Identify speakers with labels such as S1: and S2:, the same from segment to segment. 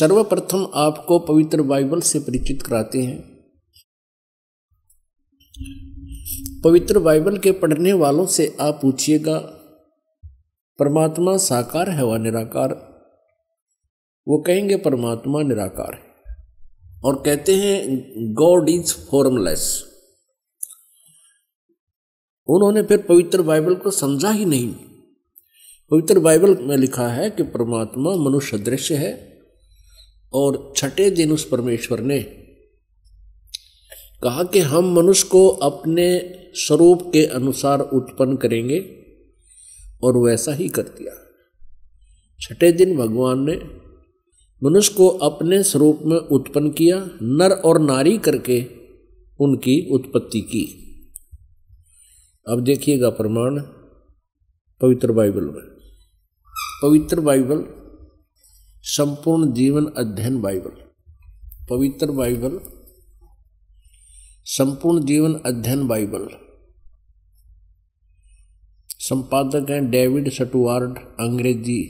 S1: सर्वप्रथम आपको पवित्र बाइबल से परिचित कराते हैं। पवित्र बाइबल के पढ़ने वालों से आप पूछिएगा, परमात्मा साकार है व निराकार? वो कहेंगे, परमात्मा निराकार है। और कहते हैं गॉड इज़ फॉर्मलेस उन्होंने फिर पवित्र बाइबल को समझा ही नहीं। पवित्र बाइबल में लिखा है कि परमात्मा मनुष्य दृश्य है। और छठे दिन उस परमेश्वर ने कहा कि हम मनुष्य को अपने स्वरूप के अनुसार उत्पन्न करेंगे और वैसा ही कर दिया। छठे दिन भगवान ने मनुष्य को अपने स्वरूप में उत्पन्न किया, नर और नारी करके उनकी उत्पत्ति की। अब देखिएगा प्रमाण पवित्र बाइबल में। पवित्र बाइबल संपूर्ण जीवन अध्ययन बाइबल, पवित्र बाइबल, संपूर्ण जीवन अध्ययन बाइबल। संपादक हैं डेविड सटुआर्ड, अंग्रेज़ी।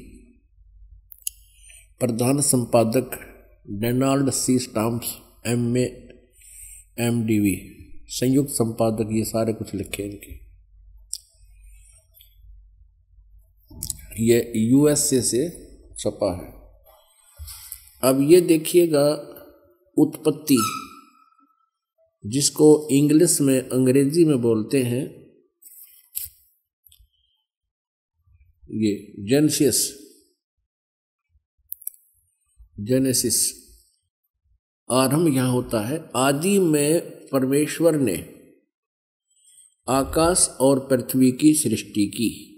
S1: प्रधान संपादक Donald C. Stamps, M A, M D V. संयुक्त संपादक, ये सारे कुछ लिखे हैं इनके। ये यूएसए से छपा है। अब ये देखिएगा उत्पत्ति, जिसको इंग्लिश में अंग्रेज़ी में बोलते हैं ये जेनसियस जेनेसिस, आरंभ यहाँ होता है। आदि में परमेश्वर ने आकाश और पृथ्वी की सृष्टि की।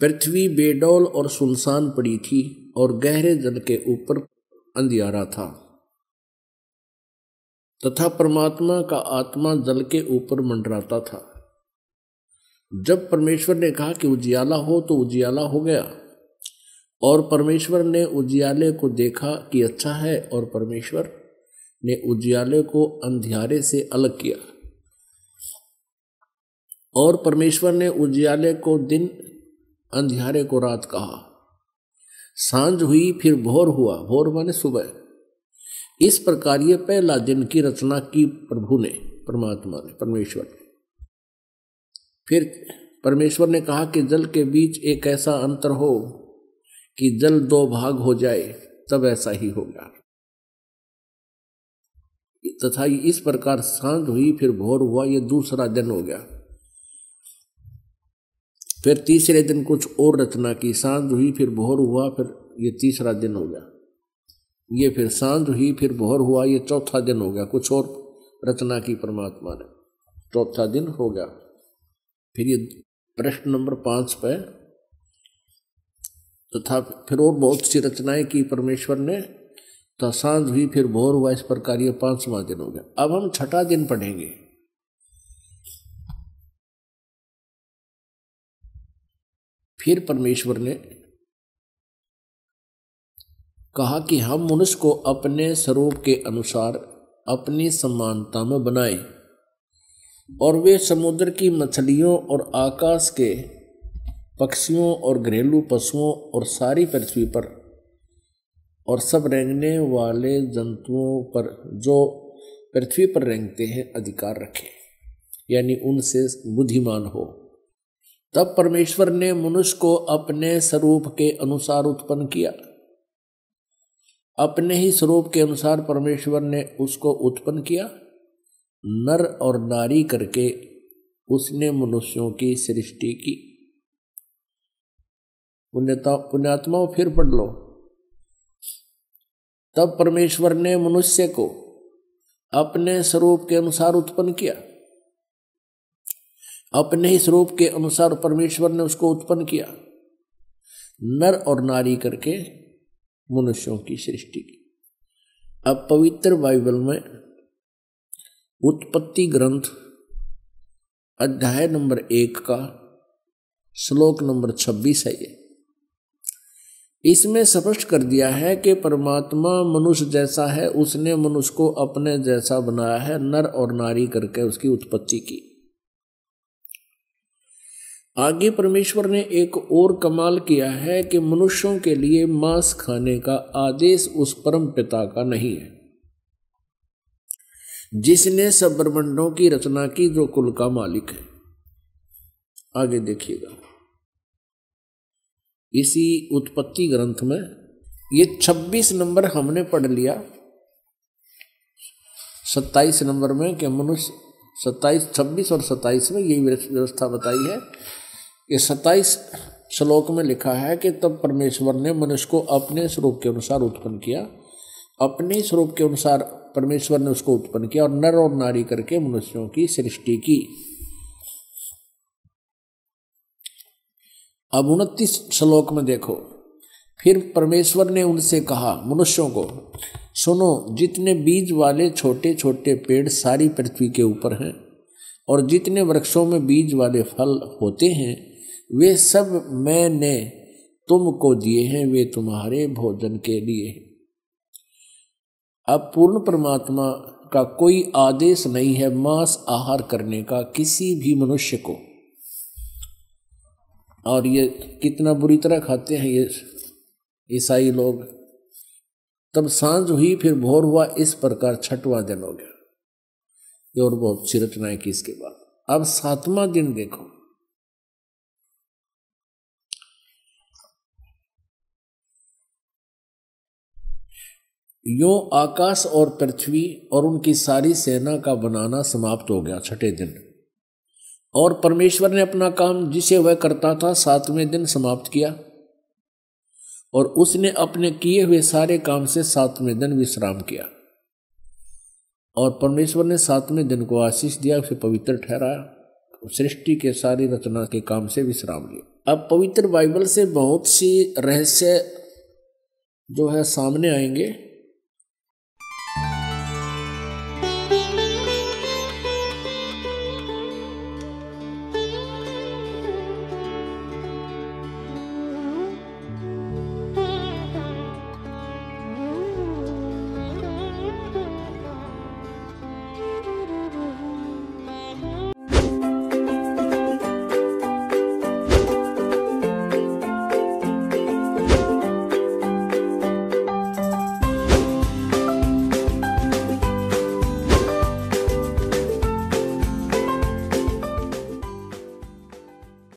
S1: पृथ्वी बेडौल और सुनसान पड़ी थी और गहरे जल के ऊपर अंधियारा था। तथा परमात्मा का आत्मा जल के ऊपर मंडराता था। जब परमेश्वर ने कहा कि उजियाला हो तो उजियाला हो गया। और परमेश्वर ने उजियाले को देखा कि अच्छा है और परमेश्वर ने उजियाले को अंधियारे से अलग किया। और परमेश्वर ने उजियाले को दिन अंधियारे को रात कहा। साँझ हुई, फिर भोर हुआ। भोर माने सुबह। इस प्रकार ये पहला दिन की रचना की प्रभु ने, परमात्मा ने, परमेश्वर ने। फिर परमेश्वर ने कहा कि जल के बीच एक ऐसा अंतर हो कि जल दो भाग हो जाए, तब ऐसा ही होगा। तथा इस प्रकार साँझ हुई, फिर भोर हुआ, ये दूसरा दिन हो गया। फिर तीसरे दिन कुछ और रचना की साँझ हुई, फिर भोर हुआ, फिर ये तीसरा दिन हो गया। ये फिर साँझ हुई, फिर भोर हुआ, ये चौथा दिन हो गया। कुछ और रचना की परमात्मा ने। चौथा दिन हो गया। फिर ये प्रश्न नंबर पाँच पे तथा तो फिर और बहुत सी रचनाएँ की परमेश्वर ने तो साँझ हुई, फिर भोर हुआ, इस प्रकार ये पांचवा दिन हो गया। अब हम छठा दिन पढ़ेंगे। फिर परमेश्वर ने कहा कि हम मनुष्य को अपने स्वरूप के अनुसार अपनी समानता में बनाए और वे समुद्र की मछलियों और आकाश के पक्षियों और घरेलू पशुओं और सारी पृथ्वी पर और सब रेंगने वाले जंतुओं पर जो पृथ्वी पर रेंगते हैं अधिकार रखें, यानी उनसे बुद्धिमान हो। तब परमेश्वर ने मनुष्य को अपने स्वरूप के अनुसार उत्पन्न किया। अपने ही स्वरूप के अनुसार परमेश्वर ने उसको उत्पन्न किया। नर और नारी करके उसने मनुष्यों की सृष्टि की। पुण्यता, पुण्यात्माओं फिर पढ़ लो। तब परमेश्वर ने मनुष्य को अपने स्वरूप के अनुसार उत्पन्न किया। अपने ही स्वरूप के अनुसार परमेश्वर ने उसको उत्पन्न किया। नर और नारी करके मनुष्यों की सृष्टि की। अब पवित्र बाइबल में उत्पत्ति ग्रंथ अध्याय नंबर एक का श्लोक नंबर छब्बीस है ये। इसमें स्पष्ट कर दिया है कि परमात्मा मनुष्य जैसा है, उसने मनुष्य को अपने जैसा बनाया है, नर और नारी करके उसकी उत्पत्ति की। आगे परमेश्वर ने एक और कमाल किया है कि मनुष्यों के लिए मांस खाने का आदेश उस परम पिता का नहीं है। जिसने सब ब्रह्मंडों की रचना की जो कुल का मालिक है। आगे देखिएगा। इसी उत्पत्ति ग्रंथ में ये 26 नंबर हमने पढ़ लिया। 27 नंबर में कि मनुष्य सत्ताईस, छब्बीस और सत्ताईस में यही व्यवस्था बताई है ये सत्ताईस श्लोक में लिखा है कि तब परमेश्वर ने मनुष्य को अपने स्वरूप के अनुसार उत्पन्न किया। अपने स्वरूप के अनुसार परमेश्वर ने उसको उत्पन्न किया और नर और नारी करके मनुष्यों की सृष्टि की। अब उनतीस श्लोक में देखो। फिर परमेश्वर ने उनसे कहा, मनुष्यों को, सुनो, जितने बीज वाले छोटे छोटे पेड़ सारी पृथ्वी के ऊपर हैं और जितने वृक्षों में बीज वाले फल होते हैं वे सब मैंने तुमको दिए हैं, वे तुम्हारे भोजन के लिए। अब पूर्ण परमात्मा का कोई आदेश नहीं है मांस आहार करने का किसी भी मनुष्य को। और ये कितना बुरी तरह खाते हैं ये ईसाई लोग। तब साँझ हुई, फिर भोर हुआ, इस प्रकार छठवा दिन हो गया। और बहुत सी रचनाएँ की इसके बाद। अब सातवां दिन देखो। यो आकाश और पृथ्वी और उनकी सारी सेना का बनाना समाप्त हो गया छठे दिन। और परमेश्वर ने अपना काम जिसे वह करता था सातवें दिन समाप्त किया। और उसने अपने किए हुए सारे काम से सातवें दिन विश्राम किया। और परमेश्वर ने सातवें दिन को आशीष दिया, उसे पवित्र ठहराया सृष्टि के सारी रचना के काम से विश्राम लिया। अब पवित्र बाइबल से बहुत सी रहस्य जो है सामने आएँगे।